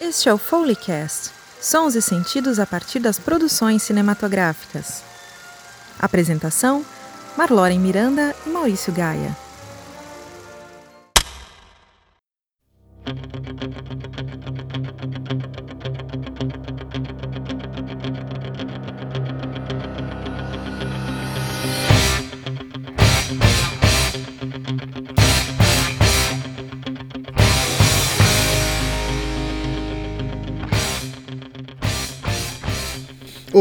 Este é o Foleycast, sons e sentidos a partir das produções cinematográficas. Apresentação: Marloren Miranda e Maurício Gaia.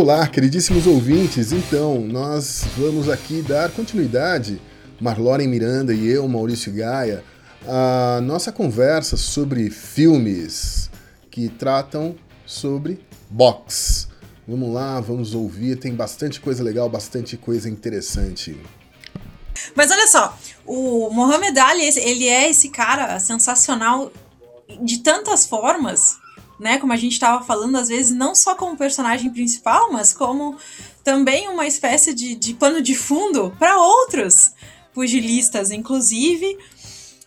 Olá, queridíssimos ouvintes. Então, nós vamos aqui dar continuidade, Marloren Miranda e eu, Maurício Gaia, a nossa conversa sobre filmes que tratam sobre box. Vamos lá, vamos ouvir, tem bastante coisa legal, bastante coisa interessante. Mas olha só, o Mohamed Ali, ele é esse cara sensacional de tantas formas né? Como a gente estava falando, às vezes, não só como personagem principal, mas como também uma espécie de, de pano de fundo para outros pugilistas, inclusive.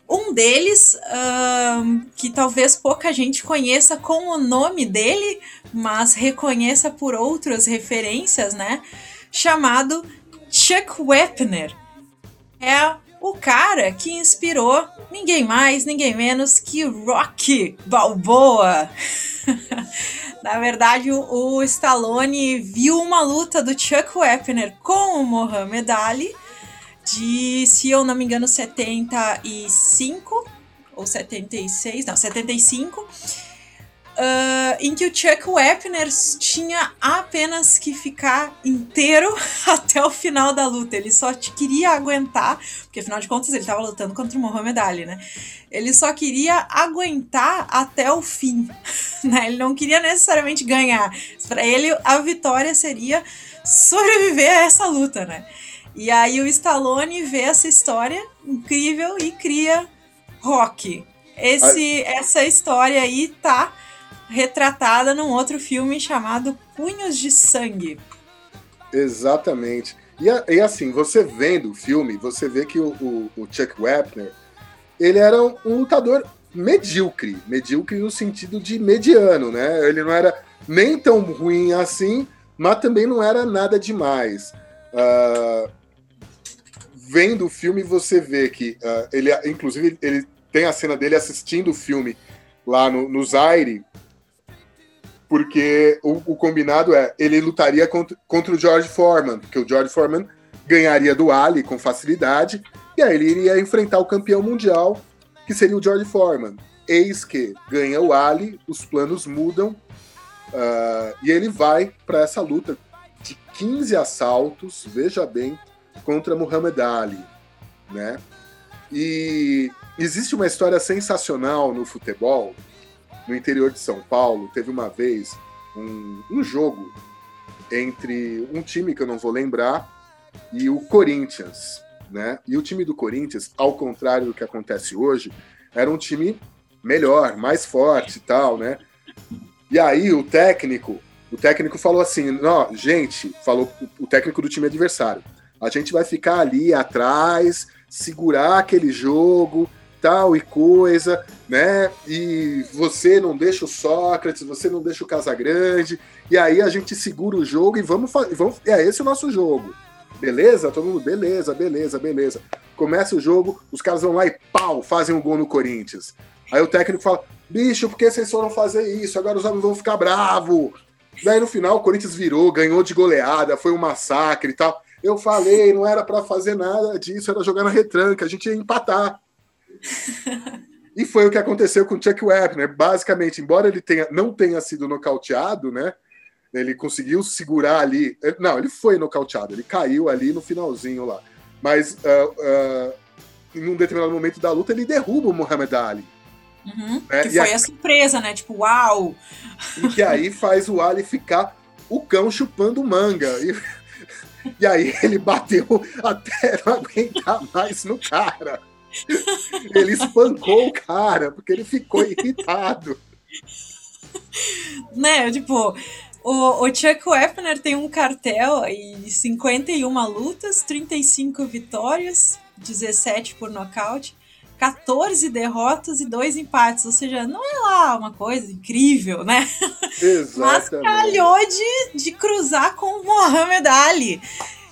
Um deles, uh, que talvez pouca gente conheça com o nome dele, mas reconheça por outras referências, né? Chamado Chuck Wepner. É o cara que inspirou ninguém mais, ninguém menos que Rocky Balboa. Na verdade, o, Stallone viu uma luta do Chuck Wepner com o Muhammad Ali de, se eu não me engano, 75 ou 76, não, 75 Uh, em que o Chuck Wepner tinha apenas que ficar inteiro até o final da luta. Ele só queria aguentar, porque afinal de contas ele estava lutando contra o Muhammad Ali, né? Ele só queria aguentar até o fim, né? Ele não queria necessariamente ganhar. Para ele, a vitória seria sobreviver a essa luta, né? E aí o Stallone vê essa história incrível e cria Rock. Esse, essa história aí tá retratada num outro filme chamado Punhos de Sangue. Exatamente. E, e assim, você vendo o filme, você vê que o, o, o Chuck Wepner, ele era um, lutador medíocre, medíocre no sentido de mediano, né? Ele não era nem tão ruim assim, mas também não era nada demais. Uh, vendo o filme, você vê que uh, ele, inclusive, ele tem a cena dele assistindo o filme lá no, no Zaire, porque o, o, combinado é ele lutaria contra, contra o George Foreman, porque o George Foreman ganharia do Ali com facilidade, e aí ele iria enfrentar o campeão mundial, que seria o George Foreman. Eis que ganha o Ali, os planos mudam, uh, e ele vai para essa luta de 15 assaltos, veja bem, contra Muhammad Ali, né? E existe uma história sensacional no futebol, no interior de São Paulo, teve uma vez um, um jogo entre um time que eu não vou lembrar e o Corinthians, né? E o time do Corinthians, ao contrário do que acontece hoje, era um time melhor, mais forte e tal, né? E aí o técnico, o técnico falou assim, não, gente, falou o técnico do time adversário, a gente vai ficar ali atrás, segurar aquele jogo, tal e coisa, né? E você não deixa o Sócrates, você não deixa o Casagrande, e aí a gente segura o jogo e vamos. Vamos, é esse o nosso jogo. Beleza? Todo mundo, beleza, beleza, beleza. Começa o jogo, os caras vão lá e pau, fazem um gol no Corinthians. Aí o técnico fala: bicho, por que vocês foram fazer isso? Agora os homens vão ficar bravos. Daí no final o Corinthians virou, ganhou de goleada, foi um massacre e tal. Eu falei, não era para fazer nada disso, era jogar na retranca, a gente ia empatar. e foi o que aconteceu com o Chuck Webner. Basicamente, embora ele tenha, não tenha sido nocauteado, né? Ele conseguiu segurar ali. Não, ele foi nocauteado, ele caiu ali no finalzinho lá. Mas uh, uh, em um determinado momento da luta, ele derruba o Muhammad Ali. Uhum, né? Que e foi a... a surpresa, né? Tipo, uau! E que aí faz o Ali ficar o cão chupando manga. E, e aí ele bateu até não aguentar mais no cara. Ele espancou o cara, porque ele ficou irritado. Né, tipo, o, o Chuck Wepner tem um cartel e 51 lutas, 35 vitórias, 17 por nocaute, 14 derrotas e dois empates, ou seja, não é lá uma coisa incrível, né? Exatamente. Mas calhou de, de cruzar com o Mohamed Ali.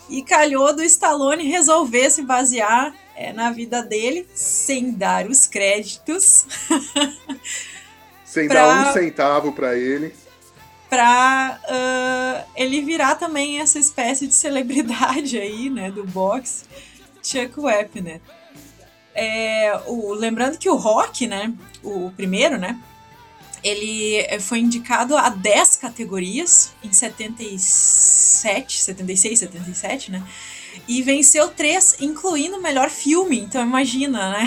E calhou do Stallone resolver se basear é, na vida dele, sem dar os créditos. sem pra... dar um centavo para ele para uh, ele virar também essa espécie de celebridade aí, né, do boxe, Chuck Wepner. É, o, lembrando que o Rock, né, o primeiro, né, ele foi indicado a 10 categorias em 77, 76, 77, né, e venceu três, incluindo o melhor filme, então imagina, né,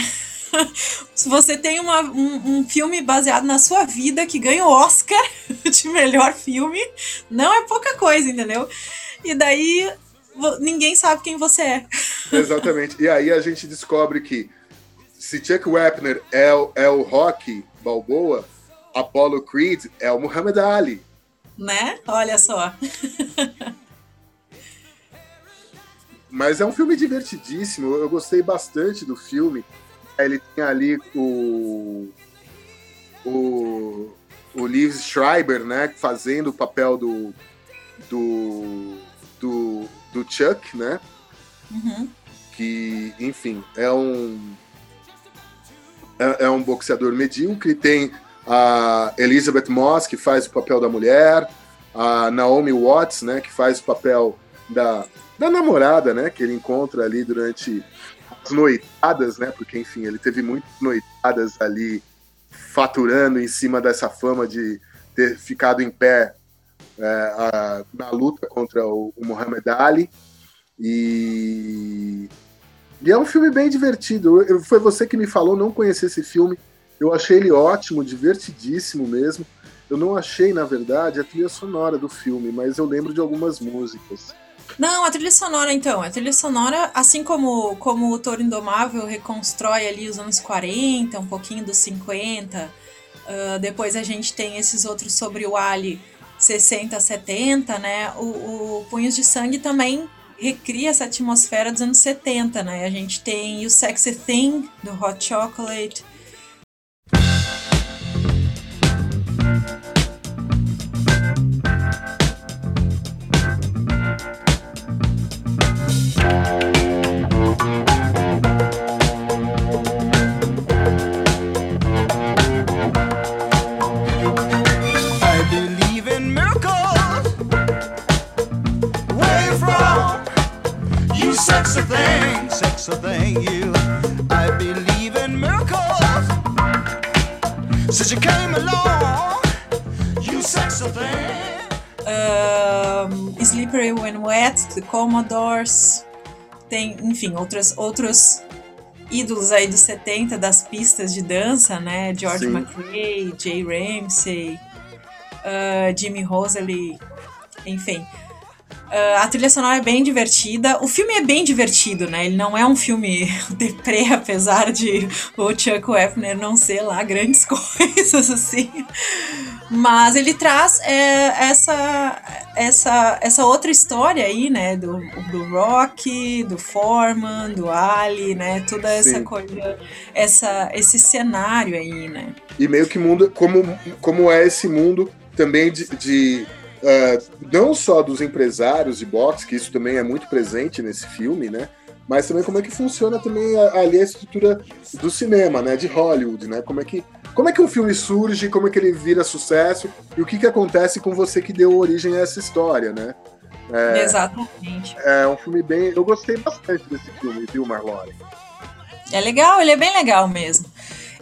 se você tem uma, um, um, filme baseado na sua vida que ganha o Oscar de melhor filme, não é pouca coisa, entendeu? E daí ninguém sabe quem você é. Exatamente. E aí a gente descobre que se Chuck Wepner é, o, é o Rock Balboa, Apollo Creed é o Muhammad Ali. Né? Olha só. Mas é um filme divertidíssimo. Eu gostei bastante do filme. Ele tem ali o. O. O Liv Schreiber, né? Fazendo o papel do. Do. Do, do Chuck, né? Uhum. Que, enfim, é um. É, é um boxeador medíocre. Tem a Elizabeth Moss, que faz o papel da mulher. A Naomi Watts, né? Que faz o papel da, da namorada, né? Que ele encontra ali durante noitadas, né? Porque, enfim, ele teve muitas noitadas ali faturando em cima dessa fama de ter ficado em pé é, a, na luta contra o, o Muhammad Ali. E, e, é um filme bem divertido. Eu, foi você que me falou, não conhecer esse filme. Eu achei ele ótimo, divertidíssimo mesmo. Eu não achei, na verdade, a trilha sonora do filme, mas eu lembro de algumas músicas. Não, a trilha sonora, então. A trilha sonora, assim como, como o Toro Indomável reconstrói ali os anos 40, um pouquinho dos 50, uh, depois a gente tem esses outros sobre o Ali 60, 70, né? O, o Punhos de Sangue também recria essa atmosfera dos anos 70, né? A gente tem o Sexy Thing, do Hot Chocolate, Um, Slippery When Wet, The Commodores. Tem, enfim, outros, outros ídolos aí dos 70 das pistas de dança, né? George Sim. McRae, Jay Ramsey, uh, Jimmy Rosalie, enfim. Uh, a trilha sonora é bem divertida. O filme é bem divertido, né? Ele não é um filme deprê, apesar de o Chuck Wepner não ser lá grandes coisas, assim. Mas ele traz é, essa, essa, essa outra história aí, né? Do, do Rock, do Foreman, do Ali, né? Toda essa Sim. coisa, essa, esse cenário aí, né? E meio que mundo, como, como é esse mundo também de, de uh, não só dos empresários de boxe, que isso também é muito presente nesse filme, né? Mas também como é que funciona também ali a estrutura do cinema, né? De Hollywood, né? Como é que, como é que um filme surge, como é que ele vira sucesso e o que, que acontece com você que deu origem a essa história, né? É, Exatamente. É um filme bem. Eu gostei bastante desse filme, viu, Marlone? É legal, ele é bem legal mesmo.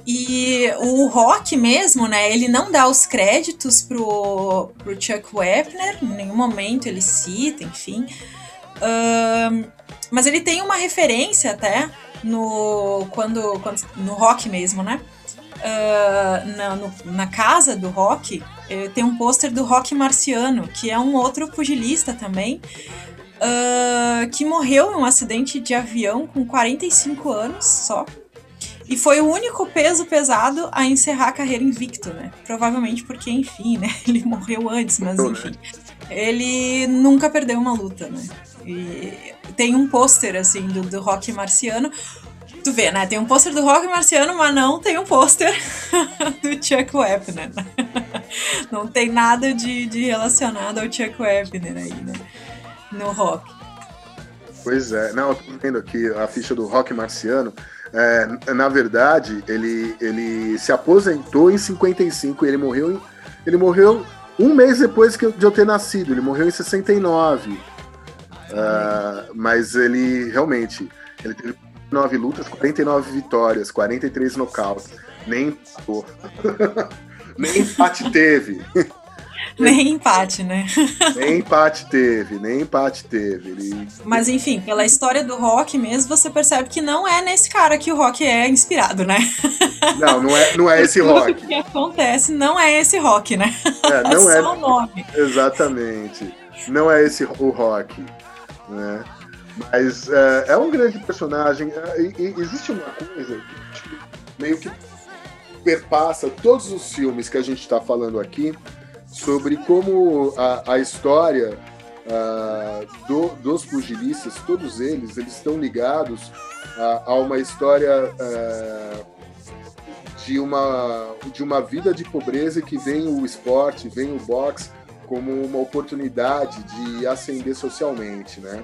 E o Rock mesmo, né, ele não dá os créditos pro, pro Chuck Wepner, em nenhum momento ele cita, enfim. Mas ele tem uma referência até no quando, quando no Rock mesmo, né? Uh, na, no, na casa do Rock eh, tem um pôster do Rock Marciano, que é um outro pugilista também, uh, que morreu em um acidente de avião com 45 anos só. E foi o único peso pesado a encerrar a carreira invicto, né? Provavelmente porque, enfim, né? Ele morreu antes, mas né? enfim. Ele nunca perdeu uma luta, né? E tem um pôster, assim, do, do rock marciano. Tu vê, né? Tem um pôster do Rock Marciano, mas não tem um pôster do Chuck Wepner. Né? Não tem nada de, de relacionado ao Chuck Wepner aí, né? No rock. Pois é, não, eu tô vendo aqui a ficha do Rock Marciano. É, na verdade, ele, ele se aposentou em 55 e ele morreu, em, ele morreu um mês depois de eu ter nascido. Ele morreu em 69. Uh, é, mas ele realmente ele teve 9 lutas, 49 vitórias, 43 nocautes. Nem. Nem empate teve. Nem empate, né? nem empate teve, nem empate teve. Ele... Mas enfim, pela história do rock mesmo, você percebe que não é nesse cara que o rock é inspirado, né? Não, não é, não é esse rock. O que acontece não é esse rock, né? É, não é, é só o nome. Exatamente. Não é esse o rock, né? Mas é, é um grande personagem. É, e, e existe uma coisa que meio que perpassa todos os filmes que a gente está falando aqui, sobre como a, a história uh, do, dos pugilistas, todos eles, eles estão ligados a, a uma história uh, de, uma, de uma vida de pobreza que vem o esporte, vem o boxe como uma oportunidade de ascender socialmente, né?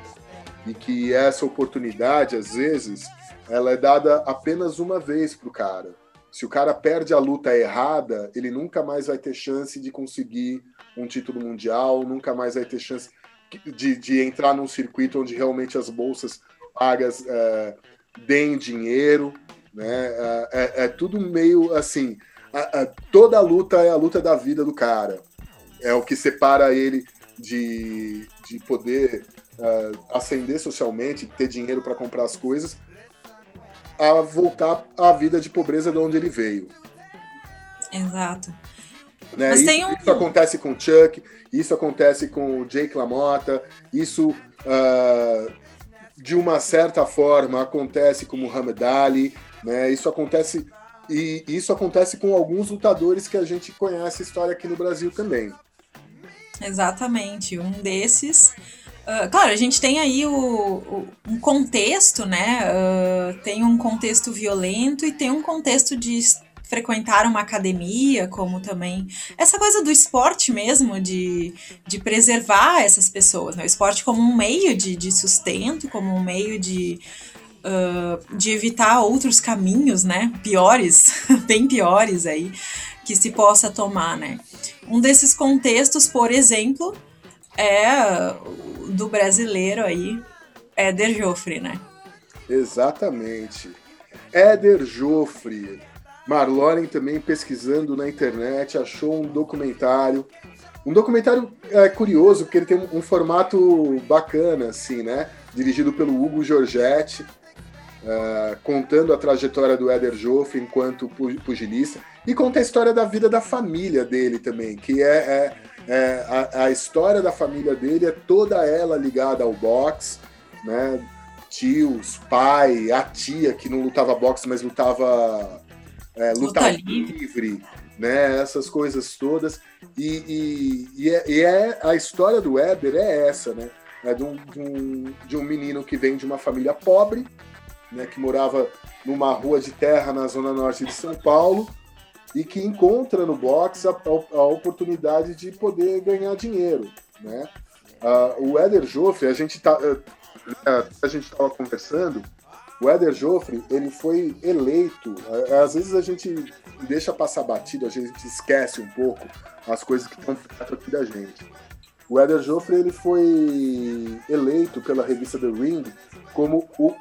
E que essa oportunidade, às vezes, ela é dada apenas uma vez para o cara. Se o cara perde a luta errada, ele nunca mais vai ter chance de conseguir um título mundial, nunca mais vai ter chance de, de entrar num circuito onde realmente as bolsas pagas é, deem dinheiro. Né? É, é, é tudo meio assim. A, a, toda a luta é a luta da vida do cara. É o que separa ele de, de poder uh, ascender socialmente, ter dinheiro para comprar as coisas, a voltar à vida de pobreza de onde ele veio. Exato. Né? Mas isso, tem um... isso acontece com o Chuck, isso acontece com o Jake LaMotta, isso uh, de uma certa forma acontece com Muhammad Ali, né? isso acontece e isso acontece com alguns lutadores que a gente conhece a história aqui no Brasil também. Exatamente, um desses Uh, claro, a gente tem aí o, o um contexto, né? Uh, tem um contexto violento e tem um contexto de frequentar uma academia, como também essa coisa do esporte mesmo, de, de preservar essas pessoas, né? O esporte como um meio de, de sustento, como um meio de, uh, de evitar outros caminhos, né? Piores, bem piores aí, que se possa tomar, né? Um desses contextos, por exemplo, é do brasileiro aí, Éder Joffre, né? Exatamente. Éder Joffre. Marloren também pesquisando na internet, achou um documentário. Um documentário é, curioso, porque ele tem um, um formato bacana, assim, né? Dirigido pelo Hugo Giorgetti, uh, contando a trajetória do Éder Joffre enquanto pugilista, e conta a história da vida da família dele também, que é, é é, a, a, história da família dele é toda ela ligada ao boxe, né? Tios, pai, a tia que não lutava boxe, mas lutava é, luta livre, né? Essas coisas todas. E, e, e, é, e, é, a história do Weber é essa, né? É de um, de, um, de um menino que vem de uma família pobre, né? Que morava numa rua de terra na zona norte de São Paulo e que encontra no boxe a, a, oportunidade de poder ganhar dinheiro, né? Uh, o Éder Joffre, a gente tá, uh, a gente estava conversando, o Éder Joffre, ele foi eleito, uh, às vezes a gente deixa passar batido, a gente esquece um pouco as coisas que estão perto aqui da gente. O Éder Joffre, ele foi eleito pela revista The Ring como o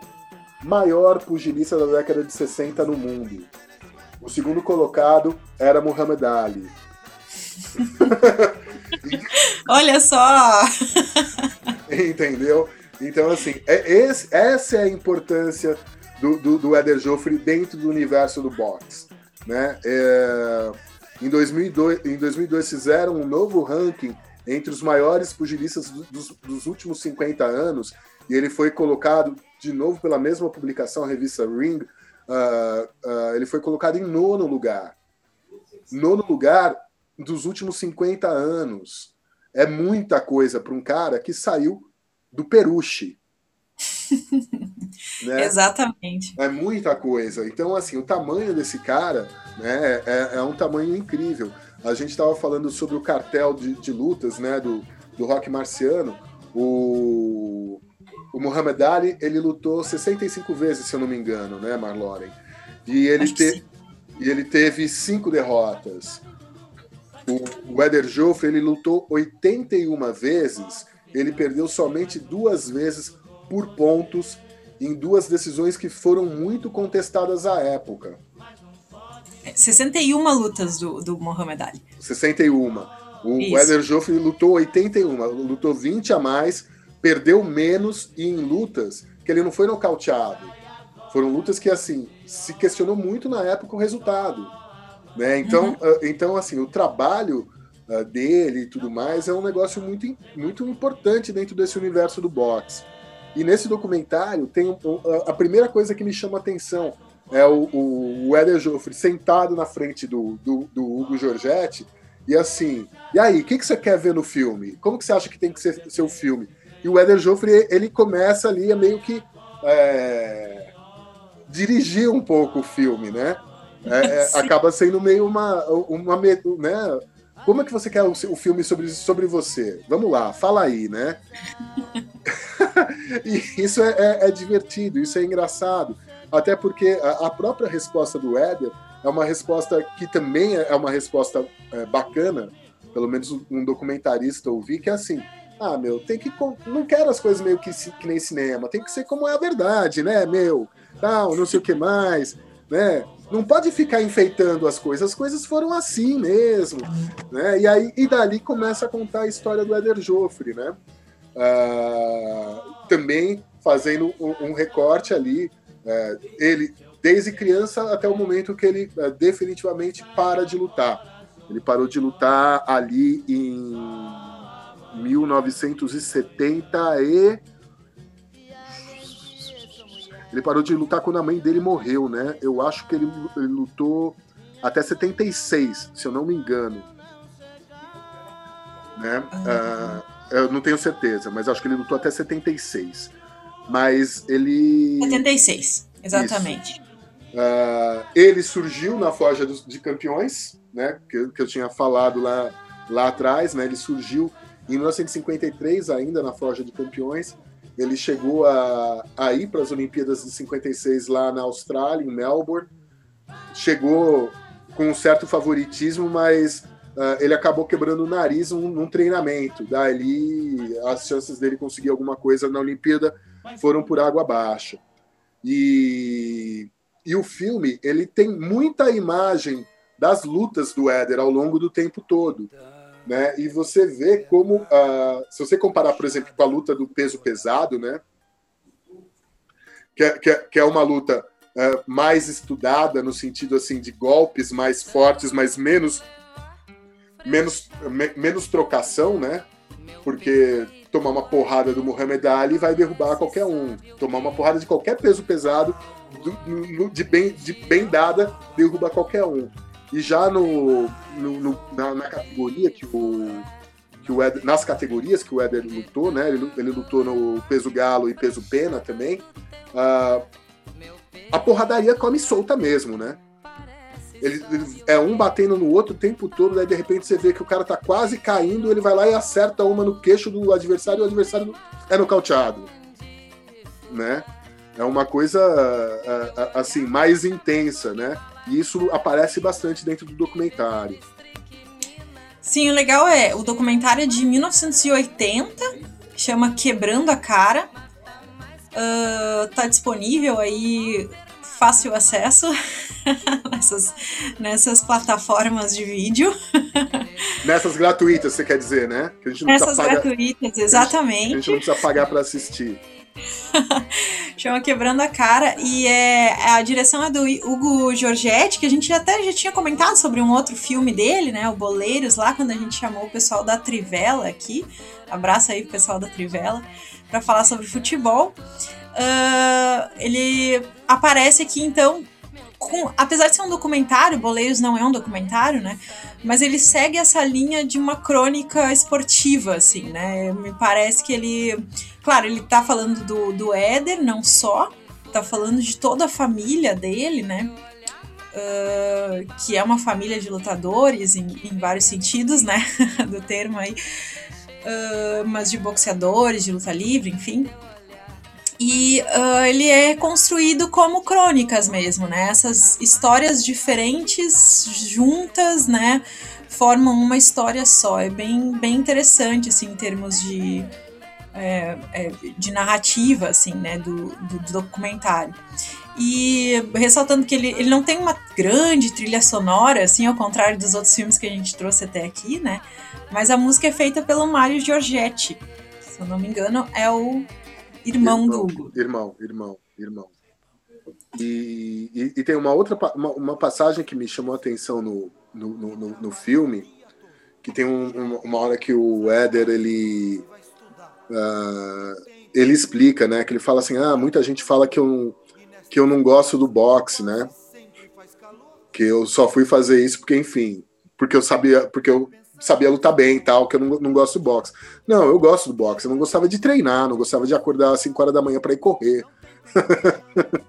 maior pugilista da década de 60 no mundo. O segundo colocado era Muhammad Ali. Olha só! Entendeu? Então, assim, é, esse, essa é a importância do, do, do Eder Joffre dentro do universo do boxe. Né? É, em, 2002, em 2002 fizeram um novo ranking entre os maiores pugilistas dos, dos, últimos 50 anos e ele foi colocado de novo pela mesma publicação, a revista Ring, uh, uh, ele foi colocado em nono lugar. Nono lugar dos últimos 50 anos. É muita coisa para um cara que saiu do Peruche. Né? Exatamente. É muita coisa. Então, assim, o tamanho desse cara né, é, é um tamanho incrível. A gente estava falando sobre o cartel de, de, lutas né, do, do rock marciano. O, o Muhammad Ali, ele lutou 65 vezes, se eu não me engano, né, Marloren? E ele, te, e ele teve cinco derrotas. O, o Eder Joffre, ele lutou 81 vezes, ele perdeu somente duas vezes por pontos em duas decisões que foram muito contestadas à época. 61 lutas do, do Muhammad Ali. 61. O Isso. Eder Joffre lutou 81, lutou 20 a mais, perdeu menos e em lutas que ele não foi nocauteado. Foram lutas que, assim, se questionou muito na época o resultado. Né? Então, uhum. uh, então, assim, o trabalho uh, dele e tudo mais é um negócio muito, muito importante dentro desse universo do boxe. E nesse documentário tem um, a primeira coisa que me chama a atenção é o, o, o Éder Joffre sentado na frente do, do, do, Hugo Giorgetti e assim, e aí, o que, que você quer ver no filme? Como que você acha que tem que ser, ser o filme? E o Éder Joffre, ele começa ali a meio que é, dirigir um pouco o filme, né? É, é acaba sendo meio uma, uma, né? Como é que você quer o, o filme sobre, sobre você? Vamos lá, fala aí, né? e isso é, é, é, divertido, isso é engraçado. Até porque a, a, própria resposta do Éder é uma resposta que também é uma resposta é, bacana, pelo menos um documentarista ouvi, que é assim, ah, meu, tem que. Não quero as coisas meio que, que nem cinema, tem que ser como é a verdade, né, meu? Tal, não sei o que mais, né? Não pode ficar enfeitando as coisas, as coisas foram assim mesmo, né? E aí e dali começa a contar a história do Éder Joffre, né? Uh, também fazendo um, recorte ali, uh, ele desde criança até o momento que ele uh, definitivamente para de lutar. Ele parou de lutar ali em 1970 e ele parou de lutar quando a mãe dele morreu, né? Eu acho que ele, ele lutou até 76, se eu não me engano. Né? Uh, eu não tenho certeza, mas acho que ele lutou até 76. Mas ele. 76, exatamente. Uh, ele surgiu na Forja de Campeões, né? Que, que eu tinha falado lá, lá atrás, né? Ele surgiu em 1953, ainda na Forja de Campeões. Ele chegou a, a ir para as Olimpíadas de 56 lá na Austrália, em Melbourne. Chegou com um certo favoritismo, mas uh, ele acabou quebrando o nariz num, num treinamento. Dali, as chances dele conseguir alguma coisa na Olimpíada foram por água abaixo. E, e o filme ele tem muita imagem das lutas do Éder ao longo do tempo todo né? E você vê como, uh, se você comparar, por exemplo, com a luta do peso pesado, né? Que é, que é, que é uma luta uh, mais estudada no sentido assim de golpes mais fortes, mas menos menos me, menos trocação, né? Porque tomar uma porrada do Muhammad Ali vai derrubar qualquer um. Tomar uma porrada de qualquer peso pesado do, de, bem, de bem dada derruba qualquer um. E já no, no, no categoria que o, que o Eder, nas categorias que o Éder lutou, né? Ele, ele, lutou no peso galo e peso pena também. Uh, a porradaria come solta mesmo, né? Ele, ele, é um batendo no outro o tempo todo, daí de repente você vê que o cara tá quase caindo, ele vai lá e acerta uma no queixo do adversário e o adversário é nocauteado. Né? É uma coisa assim mais intensa, né? E isso aparece bastante dentro do documentário. Sim, o legal é, o documentário é de 1980, chama Quebrando a Cara. Uh, tá disponível aí, fácil acesso nessas, nessas plataformas de vídeo. Nessas gratuitas, você quer dizer, né? Que a gente não Nessas gratuitas, exatamente. A gente, a gente não precisa pagar para assistir. Chama Quebrando a Cara. E é, a direção é do Hugo Giorgetti, que a gente até já tinha comentado sobre um outro filme dele, né? O Boleiros, lá quando a gente chamou o pessoal da Trivela aqui. Abraço aí pro pessoal da Trivela, para falar sobre futebol. Uh, ele aparece aqui, então, com, apesar de ser um documentário, Boleiros não é um documentário, né? Mas ele segue essa linha de uma crônica esportiva, assim, né? Me parece que ele. Claro, ele tá falando do, do Éder, não só, tá falando de toda a família dele, né? Uh, que é uma família de lutadores em, em vários sentidos, né? do termo aí. Uh, mas de boxeadores, de luta livre, enfim. E uh, ele é construído como crônicas mesmo, né? Essas histórias diferentes juntas, né? Formam uma história só. É bem, bem interessante, assim, em termos de, é, é, de narrativa, assim, né? Do, do, do, documentário. E ressaltando que ele, ele não tem uma grande trilha sonora, assim, ao contrário dos outros filmes que a gente trouxe até aqui, né? Mas a música é feita pelo Mário Giorgetti. Se eu não me engano, é o Irmão, irmão do Hugo. Irmão, irmão, irmão. E, e, e, tem uma outra uma, uma, passagem que me chamou a atenção no, no, no, no filme, que tem um, uma hora que o Éder ele uh, ele explica, né, que ele fala assim, ah, muita gente fala que eu que eu não gosto do boxe, né, que eu só fui fazer isso porque, enfim, porque eu sabia, porque eu sabia lutar bem e tal, que eu não, não gosto do boxe. Não, eu gosto do boxe, eu não gostava de treinar, não gostava de acordar às 5 horas da manhã para ir correr.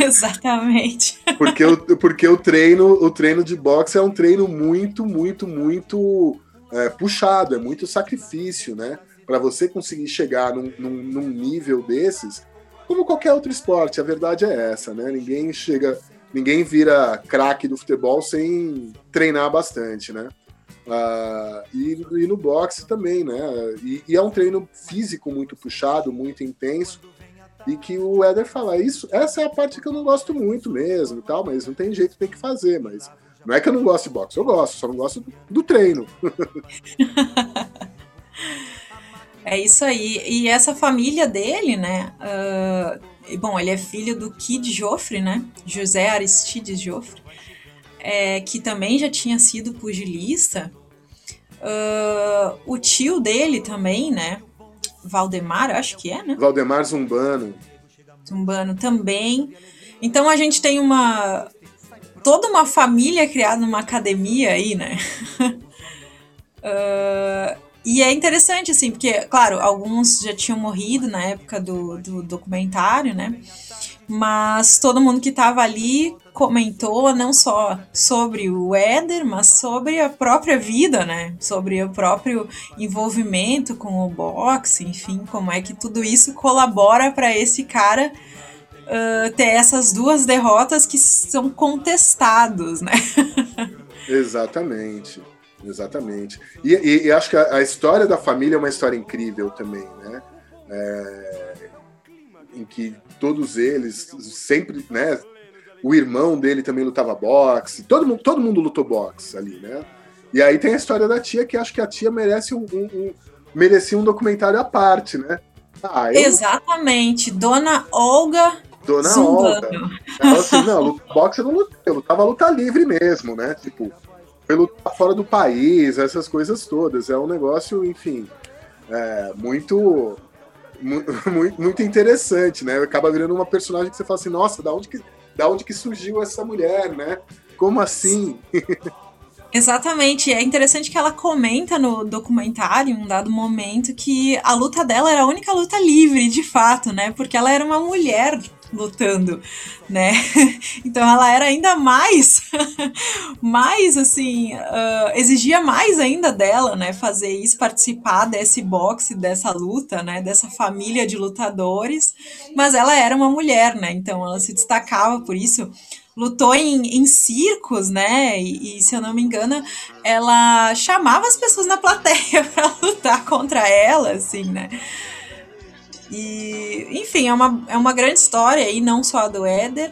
Exatamente. Porque, eu, porque o treino, o treino de boxe é um treino muito, muito, muito é, puxado, é muito sacrifício, né? Para você conseguir chegar num, num, num nível desses, como qualquer outro esporte, a verdade é essa, né? Ninguém chega ninguém vira craque do futebol sem treinar bastante, né? Uh, e, e, no boxe também, né? E, e, é um treino físico muito puxado, muito intenso, e que o Éder fala, isso, essa é a parte que eu não gosto muito mesmo e tal, mas não tem jeito, tem que fazer, mas não é que eu não gosto de boxe, eu gosto, só não gosto do, do treino. é isso aí. E essa família dele, né? Uh bom, ele é filho do Kid Joffre, né? José Aristides Joffre, é, que também já tinha sido pugilista. Uh, o tio dele também, né? Valdemar, acho que é, né? Valdemar Zumbano. Zumbano também. Então a gente tem uma toda uma família criada numa academia aí, né? uh, E é interessante, assim, porque, claro, alguns já tinham morrido na época do, do documentário, né? Mas todo mundo que estava ali comentou não só sobre o Éder, mas sobre a própria vida, né? Sobre o próprio envolvimento com o boxe, enfim, como é que tudo isso colabora para esse cara uh, ter essas duas derrotas que são contestados, né? Exatamente. Exatamente. E, e, e acho que a, a, história da família é uma história incrível também, né? É, em que todos eles sempre, né? O irmão dele também lutava boxe, todo mundo, todo mundo lutou boxe ali, né? E aí tem a história da tia, que acho que a tia merece um, um, um merecia um documentário à parte, né? Ah, eu... Exatamente, Dona Olga Dona Zumbano. Olga. Ela, assim, não, boxe eu não lutei, eu lutava luta livre mesmo, né? Tipo, pelo fora do país, essas coisas todas. É um negócio, enfim, é, muito, muito, muito interessante, né? Acaba virando uma personagem que você fala assim, nossa, da onde que, da onde que surgiu essa mulher, né? Como assim? Exatamente. É interessante que ela comenta no documentário, em um dado momento, que a luta dela era a única luta livre, de fato, né? Porque ela era uma mulher lutando, né? Então ela era ainda mais, mais assim, uh, exigia mais ainda dela, né? Fazer isso, participar desse boxe, dessa luta, né? Dessa família de lutadores, mas ela era uma mulher, né? Então ela se destacava por isso lutou em, em circos, né? E, e, se eu não me engano, ela chamava as pessoas na plateia para lutar contra ela, assim, né? E, enfim, é uma, é uma grande história aí, não só a do Éder.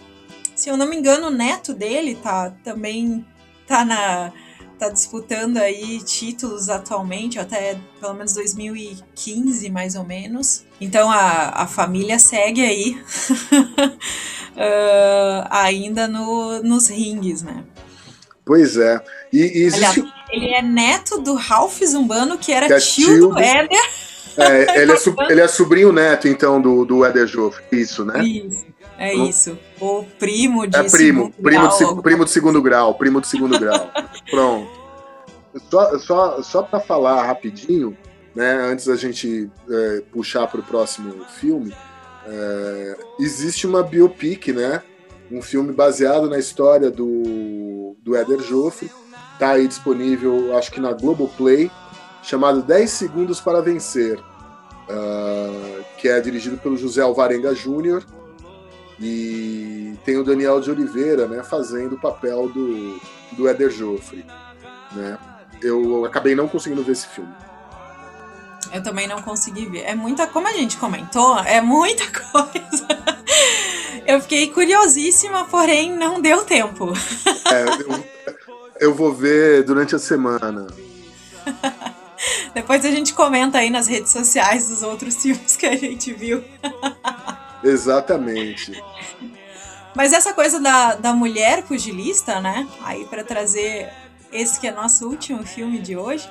Se eu não me engano, o neto dele tá também tá na tá disputando aí títulos atualmente, até pelo menos 2015, mais ou menos. Então a, a família segue aí uh, ainda no, nos rings, né? Pois é. E, e existe... Aliás, ele é neto do Ralph Zumbano, que era que é tio, tio do Éder. É, ele, é ele é sobrinho neto, então, do, do Eder Joffre, isso, né? Isso, é hum. isso. O primo de é primo, primo grau. De, primo de segundo grau, primo de segundo grau. Pronto. Só, só, só para falar rapidinho, né, antes da gente é, puxar para o próximo filme, É, existe uma biopic, né? Um filme baseado na história do, do Éder Joffre. Tá aí disponível, acho que na Globoplay, chamado 10 Segundos para Vencer, uh, que é dirigido pelo José Alvarenga Júnior. E tem o Daniel de Oliveira, né, fazendo o papel do, do Éder Joffre. Né? Eu acabei não conseguindo ver esse filme. Eu também não consegui ver. É muita, como a gente comentou, é muita coisa. Eu fiquei curiosíssima, porém não deu tempo. É, eu, eu vou ver durante a semana. Depois a gente comenta aí nas redes sociais dos outros filmes que a gente viu. Exatamente. Mas essa coisa da, da mulher pugilista, né? Aí para trazer esse que é nosso último filme de hoje.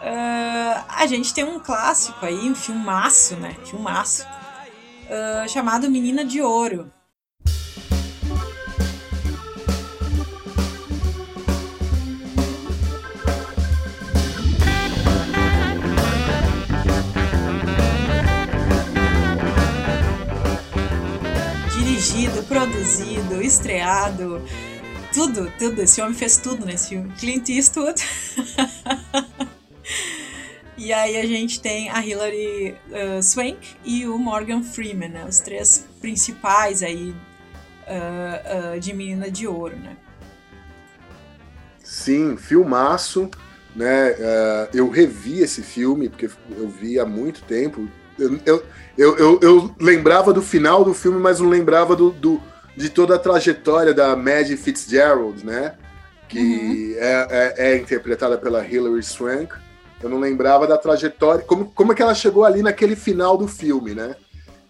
Uh, a gente tem um clássico aí, um filmaço, né? Filmaço. Uh, chamado Menina de Ouro. Dirigido, produzido, estreado, tudo, tudo. Esse homem fez tudo nesse filme. Clint Eastwood. E aí a gente tem a Hilary uh, Swank e o Morgan Freeman, né? Os três principais aí uh, uh, de Menina de Ouro, né? Sim, filmaço, né? eu revi esse filme, porque eu vi há muito tempo. Eu, eu, eu, eu, lembrava do final do filme, mas não lembrava do, do de toda a trajetória da Maggie Fitzgerald, né? Que uhum. é, é, é interpretada pela Hilary Swank eu não lembrava da trajetória, como, como é que ela chegou ali naquele final do filme, né?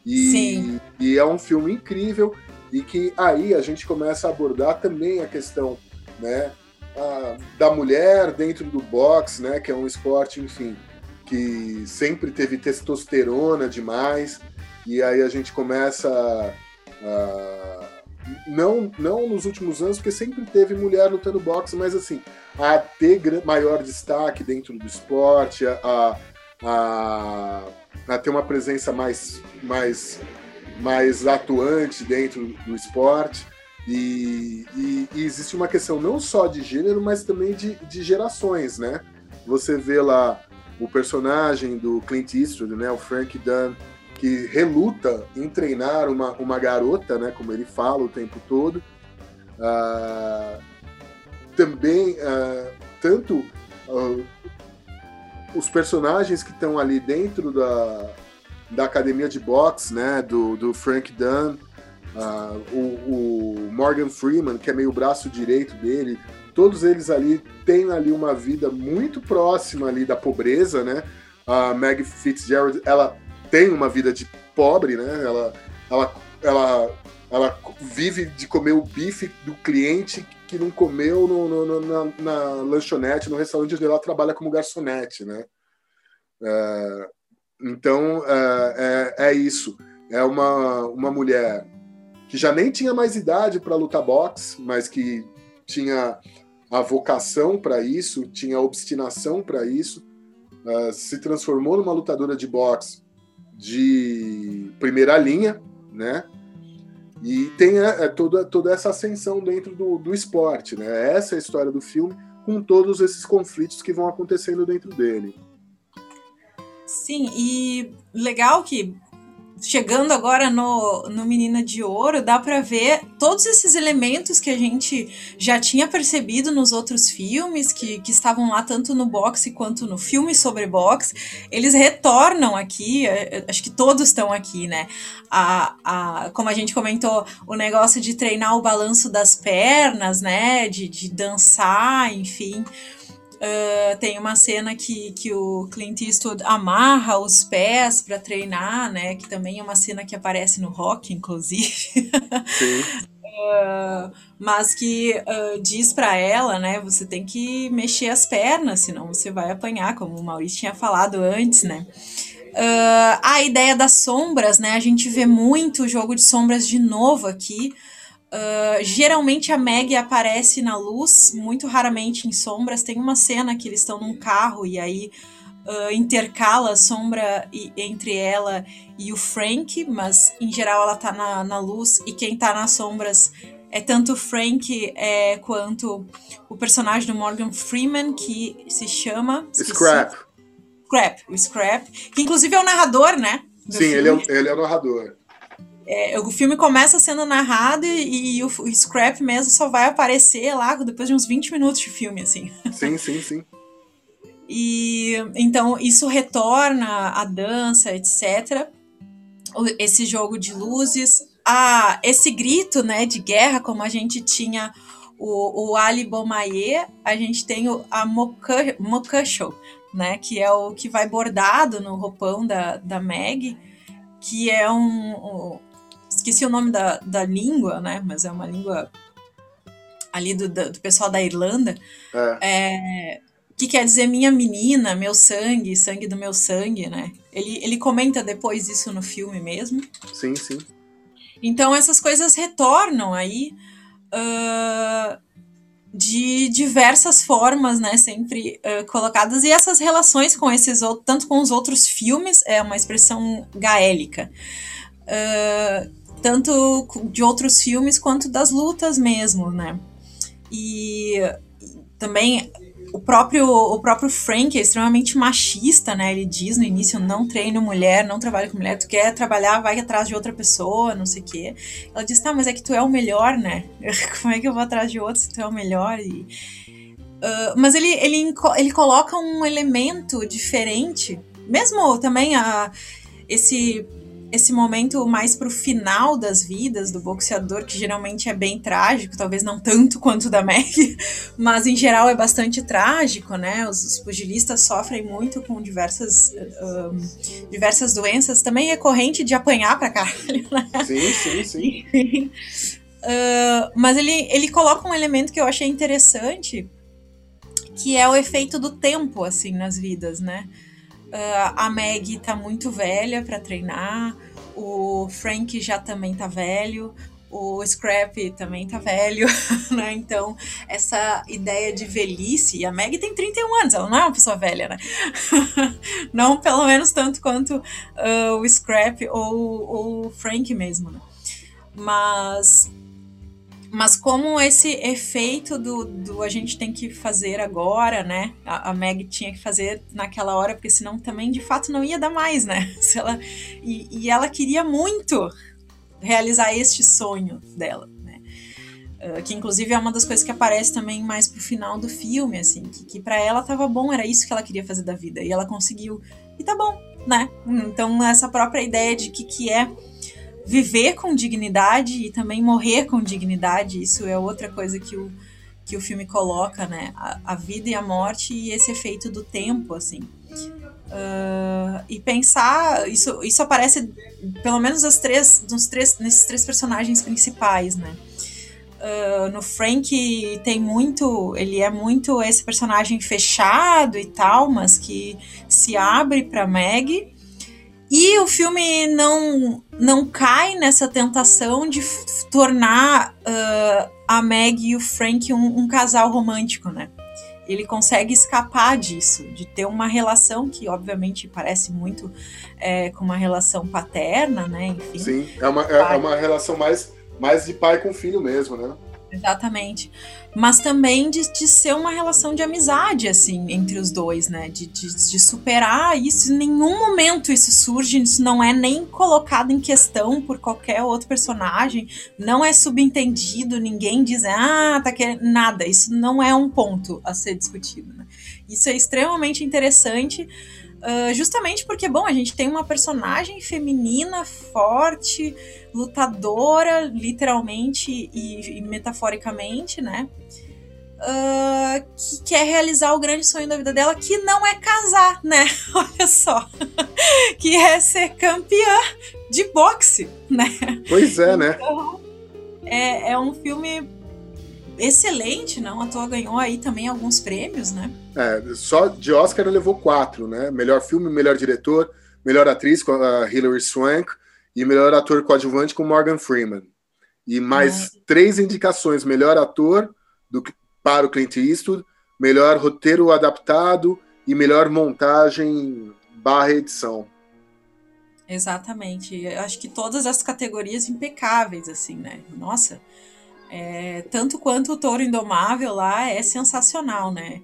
E, Sim. e é um filme incrível e que aí a gente começa a abordar também a questão, né, a, da mulher dentro do boxe, né, que é um esporte, enfim, que sempre teve testosterona demais e aí a gente começa não, não nos últimos anos, porque sempre teve mulher lutando boxe, mas assim, a ter maior destaque dentro do esporte, a, a, a ter uma presença mais, mais, mais atuante dentro do esporte. E, e, e, existe uma questão não só de gênero, mas também de, de gerações, né? Você vê lá o personagem do Clint Eastwood, né, o Frank Dunn, que reluta em treinar uma, uma garota, né, como ele fala o tempo todo. Uh, também, uh, tanto uh, os personagens que estão ali dentro da, da academia de boxe, né, do, do Frank Dunn, o, o Morgan Freeman, que é meio braço direito dele, todos eles ali têm ali uma vida muito próxima ali da pobreza, né? A Meg Fitzgerald, ela tem uma vida de pobre, né? Ela, ela, ela, ela vive de comer o bife do cliente que não comeu no, no, na, na, lanchonete, no restaurante onde ela trabalha como garçonete, né? É, então, é, é, é, isso. É uma, uma mulher que já nem tinha mais idade para lutar boxe, mas que tinha a vocação para isso, tinha obstinação para isso, uh, se transformou numa lutadora de boxe de primeira linha, né? E tem é, é, toda, toda essa ascensão dentro do, do esporte, né? Essa é a história do filme, com todos esses conflitos que vão acontecendo dentro dele. Sim, e legal que chegando agora no, no Menina de Ouro, dá para ver todos esses elementos que a gente já tinha percebido nos outros filmes, que, que estavam lá tanto no boxe quanto no filme sobre boxe. Eles retornam aqui, é, é, acho que todos estão aqui, né? A, a, como a gente comentou, o negócio de treinar o balanço das pernas, né? De, de dançar, enfim. Uh, tem uma cena que, que o Clint Eastwood amarra os pés para treinar, né? Que também é uma cena que aparece no rock, inclusive. Sim. uh, mas que uh, diz para ela, né? Você tem que mexer as pernas, senão você vai apanhar, como o Maurício tinha falado antes, né? a ideia das sombras, né? A gente vê muito o jogo de sombras de novo aqui. Uh, geralmente a Meg aparece na luz, muito raramente em sombras. Tem uma cena que eles estão num carro e aí uh, intercala a sombra e, entre ela e o Frank, mas em geral ela tá na, na luz e quem tá nas sombras é tanto o Frank é, quanto o personagem do Morgan Freeman, que se chama. Scrap. Scrap, o Scrap, que inclusive é o narrador, né? Sim, ele é, ele é o narrador. É, o filme começa sendo narrado e, e o, o, Scrap mesmo só vai aparecer lá depois de uns 20 minutos de filme, assim. Sim, sim, sim. e então isso retorna a dança, etc. Esse jogo de luzes, a, esse grito né, de guerra, como a gente tinha o, o Ali Bomaye, a gente tem o, a Mokasho, né, que é o que vai bordado no roupão da, da Meg, que é um, um esqueci o nome da, da língua, né? Mas é uma língua ali do, do pessoal da Irlanda. É. é. que quer dizer minha menina, meu sangue, sangue do meu sangue, né? Ele, ele comenta depois isso no filme mesmo. Sim, sim. Então essas coisas retornam aí uh, de diversas formas, né? Sempre uh, colocadas. E essas relações com esses outros, tanto com os outros filmes, é uma expressão gaélica. Uh, tanto de outros filmes quanto das lutas mesmo, né? E também o próprio, o próprio Frank é extremamente machista, né? Ele diz no início: não treino mulher, não trabalho com mulher, tu quer trabalhar, vai atrás de outra pessoa, não sei o quê. Ela diz: tá, mas é que tu é o melhor, né? Como é que eu vou atrás de outro se tu é o melhor? E, uh, mas ele, ele, ele coloca um elemento diferente, mesmo também a, esse esse momento mais pro final das vidas do boxeador, que geralmente é bem trágico, talvez não tanto quanto da Meg, mas em geral é bastante trágico, né? Os, os pugilistas sofrem muito com diversas, um, diversas doenças, também é corrente de apanhar pra caralho, né? Sim, sim, sim. uh, mas ele, ele coloca um elemento que eu achei interessante, que é o efeito do tempo, assim, nas vidas, né? Uh, a Meg tá muito velha para treinar, o Frank já também tá velho, o Scrap também tá velho, né? Então, essa ideia de velhice, e a Meg tem 31 anos, ela não é uma pessoa velha, né? não pelo menos tanto quanto uh, o Scrap ou, o Frank mesmo, né? Mas mas como esse efeito do, do a gente tem que fazer agora, né? A, a, Meg tinha que fazer naquela hora, porque senão também de fato não ia dar mais, né? Se ela, e, e ela queria muito realizar este sonho dela, né? Uh, que inclusive é uma das coisas que aparece também mais pro final do filme, assim, que, que para ela tava bom, era isso que ela queria fazer da vida, e ela conseguiu. E tá bom, né? Então essa própria ideia de que que é viver com dignidade e também morrer com dignidade. Isso é outra coisa que o, que o filme coloca, né? A, a vida e a morte e esse efeito do tempo, assim. Uh, e pensar, isso, isso aparece pelo menos nos três, nos três, nesses três personagens principais, né? Uh, no Frank tem muito, ele é muito esse personagem fechado e tal, mas que se abre para Meg e o filme não, não cai nessa tentação de tornar uh, a Meg e o Frank um, um, casal romântico, né? Ele consegue escapar disso, de ter uma relação que, obviamente, parece muito é, com uma relação paterna, né? Enfim. Sim, é uma, é, é uma relação mais, mais de pai com filho mesmo, né? Exatamente. Mas também de, de ser uma relação de amizade, assim, entre os dois, né? De, de, de, superar isso. Em nenhum momento isso surge, isso não é nem colocado em questão por qualquer outro personagem, não é subentendido, ninguém diz, ah, tá querendo. Nada. Isso não é um ponto a ser discutido, né? Isso é extremamente interessante. Uh, justamente porque, bom, a gente tem uma personagem feminina forte, lutadora, literalmente e, e metaforicamente, né? Uh, que quer realizar o grande sonho da vida dela, que não é casar, né? Olha só. que é ser campeã de boxe, né? Pois é, né? Então, é, é um filme excelente, não? A toa ganhou aí também alguns prêmios, né? É, só de Oscar ele levou quatro, né? Melhor filme, melhor diretor, melhor atriz com a Hilary Swank e melhor ator coadjuvante com Morgan Freeman. E mais é. três indicações: melhor ator do, para o Clint Eastwood, melhor roteiro adaptado e melhor montagem barra edição. Exatamente. Eu acho que todas as categorias impecáveis, assim, né? Nossa, é, tanto quanto o Touro Indomável lá é sensacional, né?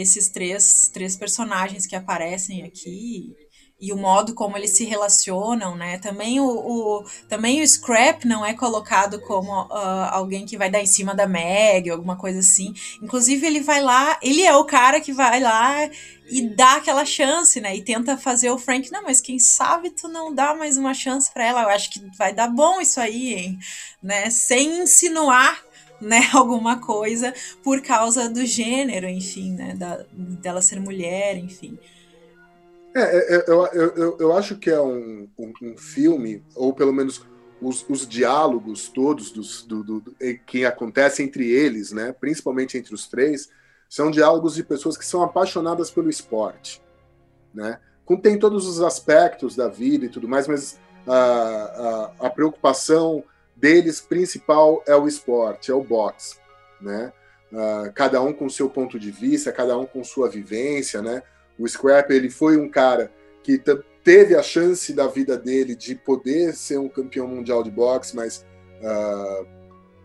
Esses três, três personagens que aparecem aqui e o modo como eles se relacionam, né? Também o, o também o Scrap não é colocado como uh, alguém que vai dar em cima da Meg, alguma coisa assim. Inclusive ele vai lá, ele é o cara que vai lá e dá aquela chance, né? E tenta fazer o Frank, não, mas quem sabe tu não dá mais uma chance para ela? Eu acho que vai dar bom isso aí, hein? Né? Sem insinuar né, alguma coisa por causa do gênero, enfim, né, da, dela ser mulher, enfim. É, é, é eu, eu, eu acho que é um, um, um filme, ou pelo menos os, os diálogos todos dos, do, do, do, que acontecem entre eles, né, principalmente entre os três, são diálogos de pessoas que são apaixonadas pelo esporte. Né? Contém todos os aspectos da vida e tudo mais, mas a, a, a preocupação deles principal é o esporte, é o boxe. Né? Uh, cada um com seu ponto de vista, cada um com sua vivência, né? O Scrap ele foi um cara que teve a chance da vida dele de poder ser um campeão mundial de boxe, mas uh,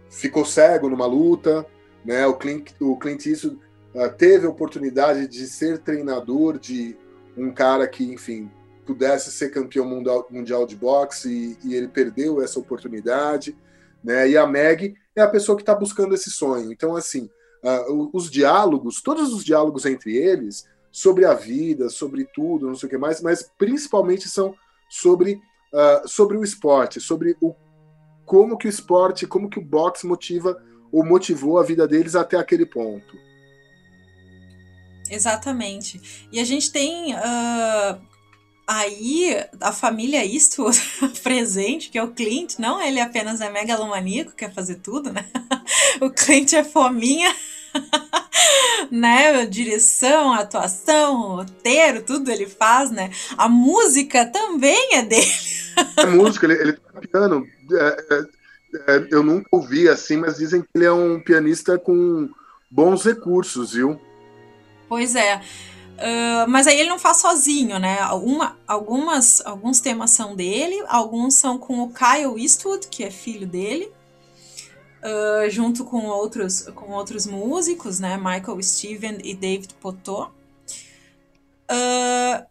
ficou cego numa luta. Né? O Clint, o Clint Eastwood uh, teve a oportunidade de ser treinador de um cara que, enfim, pudesse ser campeão mundial, mundial de boxe e, e, ele perdeu essa oportunidade. Né? E a Meg é a pessoa que está buscando esse sonho. Então, assim, uh, os diálogos, todos os diálogos entre eles, sobre a vida, sobre tudo, não sei o que mais, mas principalmente são sobre, uh, sobre o esporte, sobre o, como que o esporte, como que o boxe motiva ou motivou a vida deles até aquele ponto. Exatamente. E a gente tem uh, aí a família Eastwood presente, que é o Clint, não ele apenas é megalomaníaco, quer fazer tudo, né? o Clint é fominha. né? Direção, atuação, roteiro, tudo ele faz, né? A música também é dele. A música, ele, ele toca piano. É, é, é, eu nunca ouvi assim, mas dizem que ele é um pianista com bons recursos, viu? Pois é. Uh, mas aí ele não faz sozinho, né? Alguma, algumas, alguns temas são dele, alguns são com o Kyle Eastwood, que é filho dele uh, junto com outros, com outros músicos, né? Michael Steven e David Potó. Uh,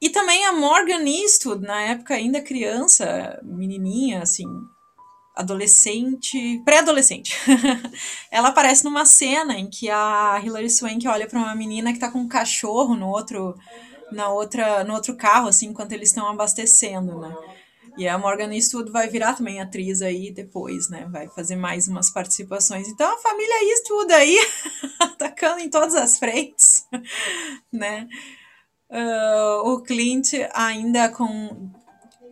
e também a Morgan Eastwood, na época ainda criança, menininha, assim, adolescente, pré-adolescente. ela aparece numa cena em que a Hilary Swank olha para uma menina que tá com um cachorro no outro na outra no outro carro assim enquanto eles estão abastecendo, né? E a Morgan Eastwood vai virar também atriz aí depois, né? Vai fazer mais umas participações. Então a família Eastwood aí atacando em todas as frentes, né? Uh, o Clint ainda com.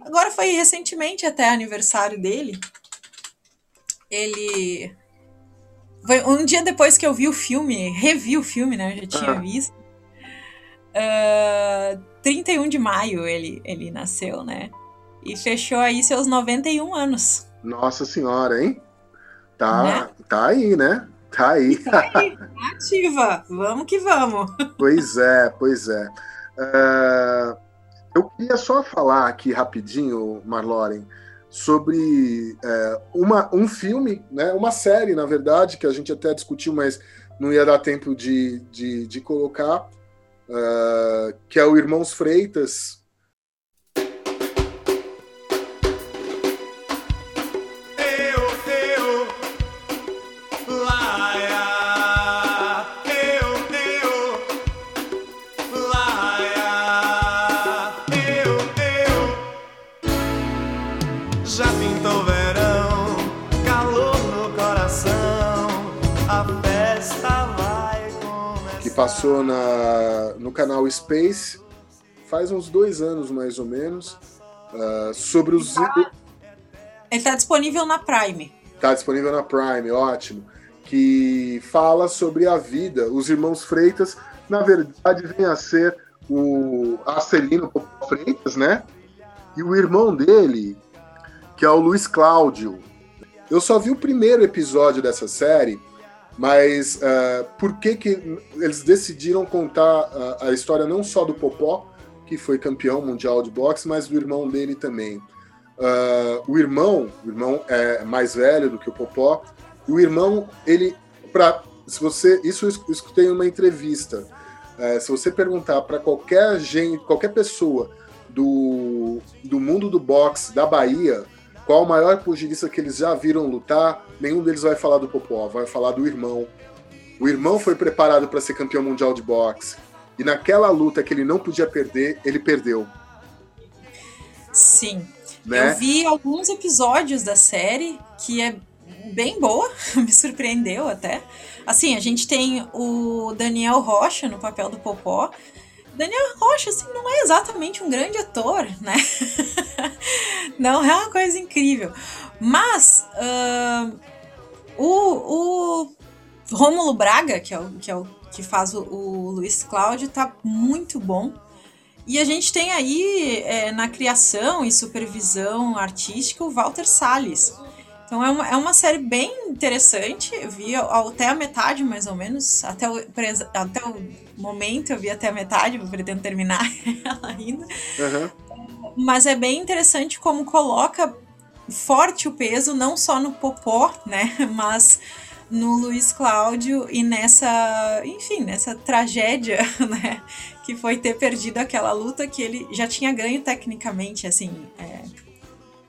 Agora foi recentemente até aniversário dele. Ele. Foi um dia depois que eu vi o filme, revi o filme, né? Eu já tinha ah. visto. Uh, 31 de maio ele, ele nasceu, né? E fechou aí seus 91 anos. Nossa senhora, hein? Tá, né? tá aí, né? Tá aí. Tá aí, tá ativa. Vamos que vamos. Pois é, pois é. Uh, eu queria só falar aqui rapidinho, Marloren, sobre uh, uma, um filme, né, uma série, na verdade, que a gente até discutiu, mas não ia dar tempo de, de, de colocar, uh, que é o Irmãos Freitas, passou na, no canal Space faz uns dois anos mais ou menos uh, sobre os. Tá, ele está disponível na Prime. Está disponível na Prime, ótimo. Que fala sobre a vida. Os irmãos Freitas, na verdade, vem a ser o Acelino Freitas, né? E o irmão dele, que é o Luiz Cláudio. Eu só vi o primeiro episódio dessa série Mas uh, por que, que eles decidiram contar a, a, história não só do Popó, que foi campeão mundial de boxe, mas do irmão dele também? Uh, o irmão, o irmão é mais velho do que o Popó, e o irmão, ele, para se você, isso eu escutei em uma entrevista, uh, se você perguntar para qualquer gente, qualquer pessoa do, do mundo do boxe da Bahia, qual o maior pugilista que eles já viram lutar, nenhum deles vai falar do Popó, vai falar do irmão. O irmão foi preparado para ser campeão mundial de boxe. E naquela luta que ele não podia perder, ele perdeu. Sim. Né? Eu vi alguns episódios da série que é bem boa, me surpreendeu até. Assim, a gente tem o Daniel Rocha no papel do Popó, Daniel Rocha, assim, não é exatamente um grande ator, né? não é uma coisa incrível. Mas uh, o, o Rômulo Braga, que é o que, é o, que faz o, o Luiz Cláudio, tá muito bom. E a gente tem aí é, na criação e supervisão artística o Walter Salles, então é uma, é uma série bem interessante. Eu vi até a metade, mais ou menos. Até o, até o momento eu vi até a metade, vou pretendo terminar ela ainda. Uhum. Mas é bem interessante como coloca forte o peso, não só no Popó, né? Mas no Luiz Cláudio e nessa, enfim, nessa tragédia, né? Que foi ter perdido aquela luta que ele já tinha ganho tecnicamente, assim. É,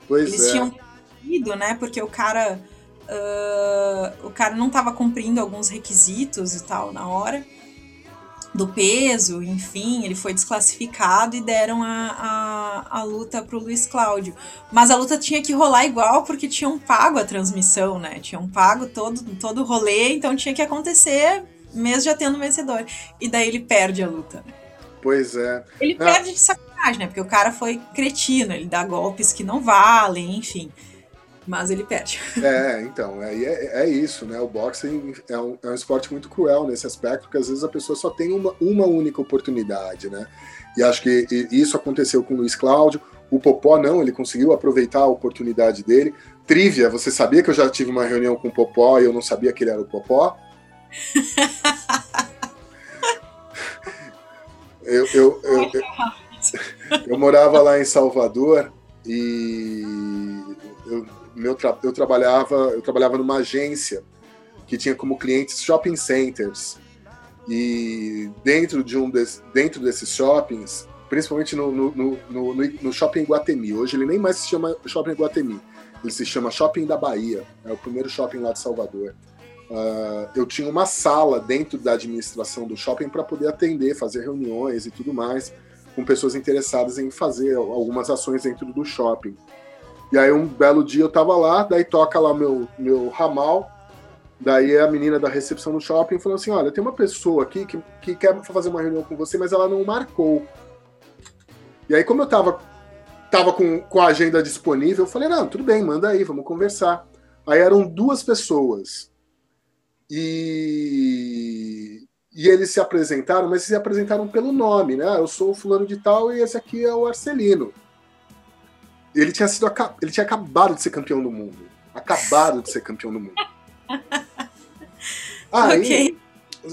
pois eles é. tinham né? Porque o cara. Uh, o cara não estava cumprindo alguns requisitos e tal na hora do peso, enfim, ele foi desclassificado e deram a, a, a luta pro Luiz Cláudio. Mas a luta tinha que rolar igual porque tinham pago a transmissão, né? Tinham pago todo, todo o rolê, então tinha que acontecer mesmo já tendo vencedor. E daí ele perde a luta. Pois é. Ele perde de sacanagem, né? Porque o cara foi cretino, ele dá golpes que não valem, enfim mas ele perde. É, então, é, é, é isso, né? O boxing é um, é um esporte muito cruel nesse aspecto, porque às vezes a pessoa só tem uma, uma única oportunidade, né? E acho que isso aconteceu com o Luiz Cláudio. O Popó não, ele conseguiu aproveitar a oportunidade dele. Trívia, você sabia que eu já tive uma reunião com o Popó e eu não sabia que ele era o Popó? eu, eu, eu, eu, eu morava lá em Salvador e eu meu tra eu trabalhava eu trabalhava numa agência que tinha como clientes shopping centers. E dentro de um des, dentro desses shoppings principalmente no, no, no, no, shopping Guatemi hoje ele nem mais se chama shopping Guatemi ele se chama shopping da Bahia é o primeiro shopping lá de Salvador. Uh, eu tinha uma sala dentro da administração do shopping para poder atender fazer reuniões e tudo mais com pessoas interessadas em fazer algumas ações dentro do shopping e aí um belo dia eu tava lá, daí toca lá meu, meu ramal, daí a menina da recepção do shopping falou assim, olha, tem uma pessoa aqui que, que quer fazer uma reunião com você, mas ela não marcou. E aí como eu tava, tava com, com a agenda disponível, eu falei, não, tudo bem, manda aí, vamos conversar. Aí eram duas pessoas. E, e eles se apresentaram, mas se apresentaram pelo nome, né? Ah, eu sou o fulano de tal e esse aqui é o Arcelino. Ele tinha sido ele tinha acabado de ser campeão do mundo. Acabado de ser campeão do mundo. Aí okay.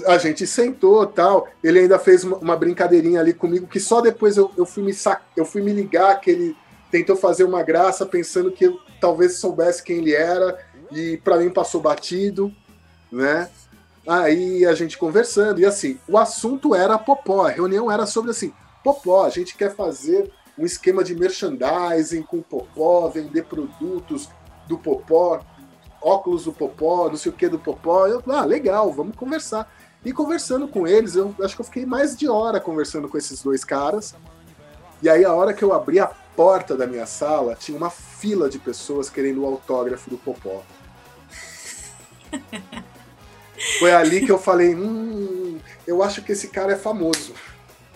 a gente sentou tal. Ele ainda fez uma, uma, brincadeirinha ali comigo que só depois eu, eu, fui me sac... eu fui me ligar que ele tentou fazer uma graça pensando que eu talvez soubesse quem ele era e para mim passou batido, né? Aí a gente conversando e assim, o assunto era Popó, a reunião era sobre assim, Popó, a gente quer fazer um esquema de merchandising com Popó, vender produtos do Popó, óculos do Popó, não sei o que do Popó. Eu, ah, legal, vamos conversar. E conversando com eles, eu acho que eu fiquei mais de hora conversando com esses dois caras. E aí, a hora que eu abri a porta da minha sala, tinha uma fila de pessoas querendo o autógrafo do Popó. Foi ali que eu falei: hum, eu acho que esse cara é famoso.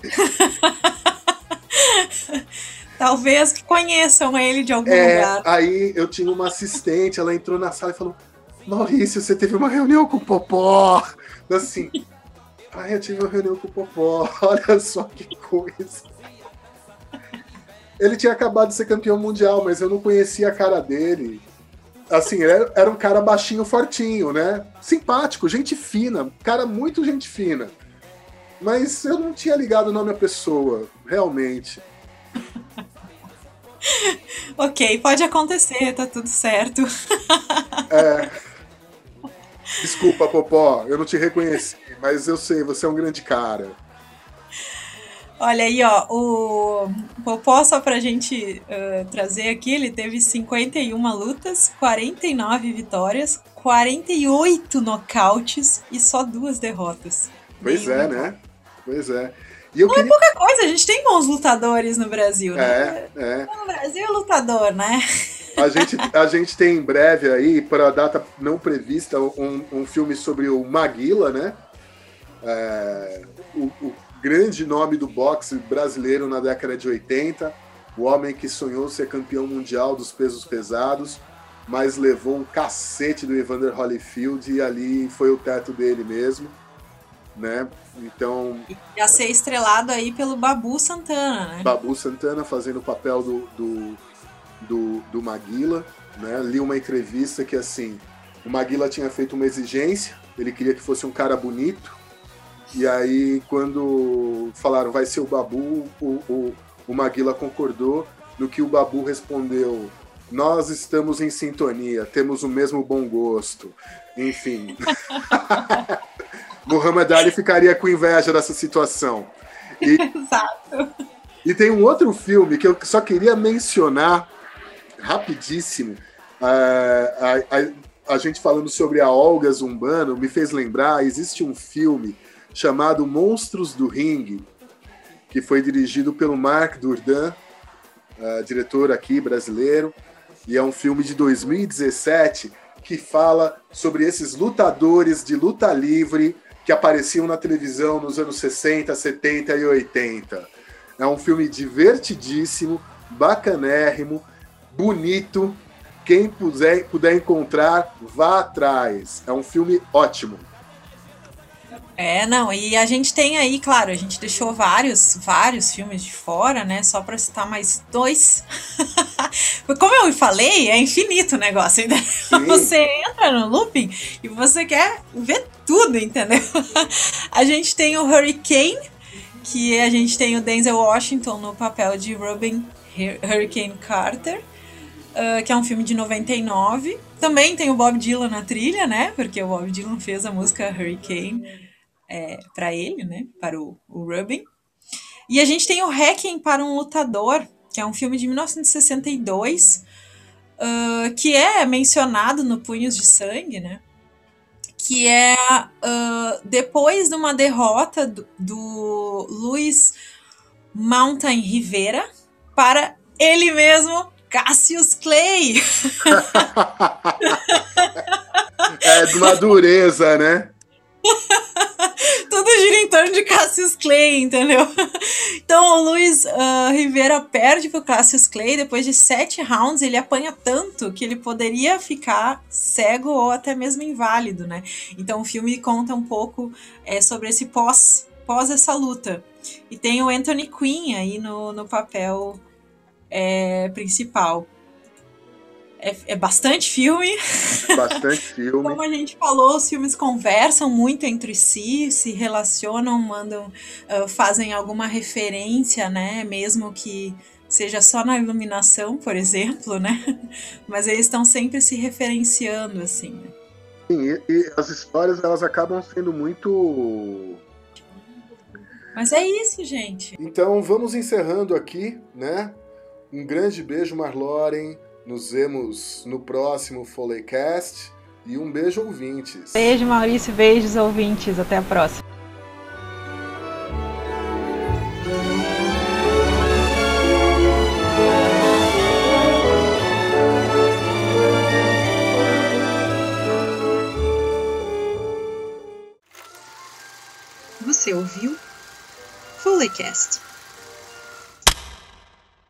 Talvez que conheçam ele de algum é, lugar. Aí eu tinha uma assistente, ela entrou na sala e falou: Maurício, você teve uma reunião com o Popó. Assim, ai, eu tive uma reunião com o Popó, olha só que coisa. Ele tinha acabado de ser campeão mundial, mas eu não conhecia a cara dele. assim, era, era um cara baixinho, fortinho, né? Simpático, gente fina, cara muito gente fina. Mas eu não tinha ligado o nome à pessoa, realmente. ok, pode acontecer, tá tudo certo. é. Desculpa, Popó, eu não te reconheci, mas eu sei, você é um grande cara. Olha aí, ó, o Popó, só pra gente uh, trazer aqui, ele teve 51 lutas, 49 vitórias, 48 nocautes e só duas derrotas. Pois é, né? Pois é. E eu não é queria... é pouca coisa, a gente tem bons lutadores no Brasil, né? É, é. No Brasil lutador, né? A gente, a gente tem em breve aí, para a data não prevista, um, um filme sobre o Maguila, né? É, o, o, grande nome do boxe brasileiro na década de 80, o homem que sonhou ser campeão mundial dos pesos pesados, mas levou um cacete do Evander Holyfield e ali foi o teto dele mesmo, né? Então. Ia ser estrelado aí pelo Babu Santana, né? Babu Santana fazendo o papel do, do, do, do Maguila, né? Li uma entrevista que assim, o Maguila tinha feito uma exigência, ele queria que fosse um cara bonito, e aí, quando falaram vai ser o Babu, o, o, o Maguila concordou, no que o Babu respondeu: Nós estamos em sintonia, temos o mesmo bom gosto. Enfim. Muhammad Ali ficaria com inveja dessa situação. E, Exato. E tem um outro filme que eu só queria mencionar rapidíssimo. Uh, a, a, a, gente falando sobre a Olga Zumbano me fez lembrar: existe um filme chamado Monstros do Ring, que foi dirigido pelo Marc Durdan, uh, diretor aqui brasileiro, e é um filme de 2017 que fala sobre esses lutadores de luta livre que apareciam na televisão nos anos 60, 70 e 80. É um filme divertidíssimo, bacanérrimo, bonito. Quem puder, puder encontrar, vá atrás. É um filme ótimo. É, não, e a gente tem aí, claro, a gente deixou vários, vários filmes de fora, né? Só para citar mais dois. Como eu falei, é infinito o negócio. Entendeu? Você entra no looping e você quer ver tudo, entendeu? a gente tem o Hurricane, que a gente tem o Denzel Washington no papel de Robin Hurricane Carter. Uh, que é um filme de 99. Também tem o Bob Dylan na trilha, né? Porque o Bob Dylan fez a música Hurricane é, para ele, né? Para o, o Rubin. E a gente tem o Hacking para um Lutador, que é um filme de 1962, uh, que é mencionado no Punhos de Sangue, né? Que é uh, depois de uma derrota do, do Luiz Mountain Rivera para ele mesmo, Cassius Clay. é de uma dureza, né? Tudo gira em torno de Cassius Clay, entendeu? Então o Luiz uh, Rivera perde pro Cassius Clay. Depois de sete rounds, ele apanha tanto que ele poderia ficar cego ou até mesmo inválido, né? Então o filme conta um pouco é, sobre esse pós, pós essa luta. E tem o Anthony Quinn aí no, no papel é, principal. É, é, bastante filme. Bastante filme. Como a gente falou, os filmes conversam muito entre si, se relacionam, mandam, uh, fazem alguma referência, né? Mesmo que seja só na iluminação, por exemplo, né? Mas eles estão sempre se referenciando, assim. Né? Sim, e, e as histórias elas acabam sendo muito mas é isso, gente. Então vamos encerrando aqui, né? Um grande beijo, Marloren. Nos vemos no próximo Foleycast e um beijo, ouvintes. Beijo, Maurício. Beijos, ouvintes. Até a próxima. Você ouviu Foleycast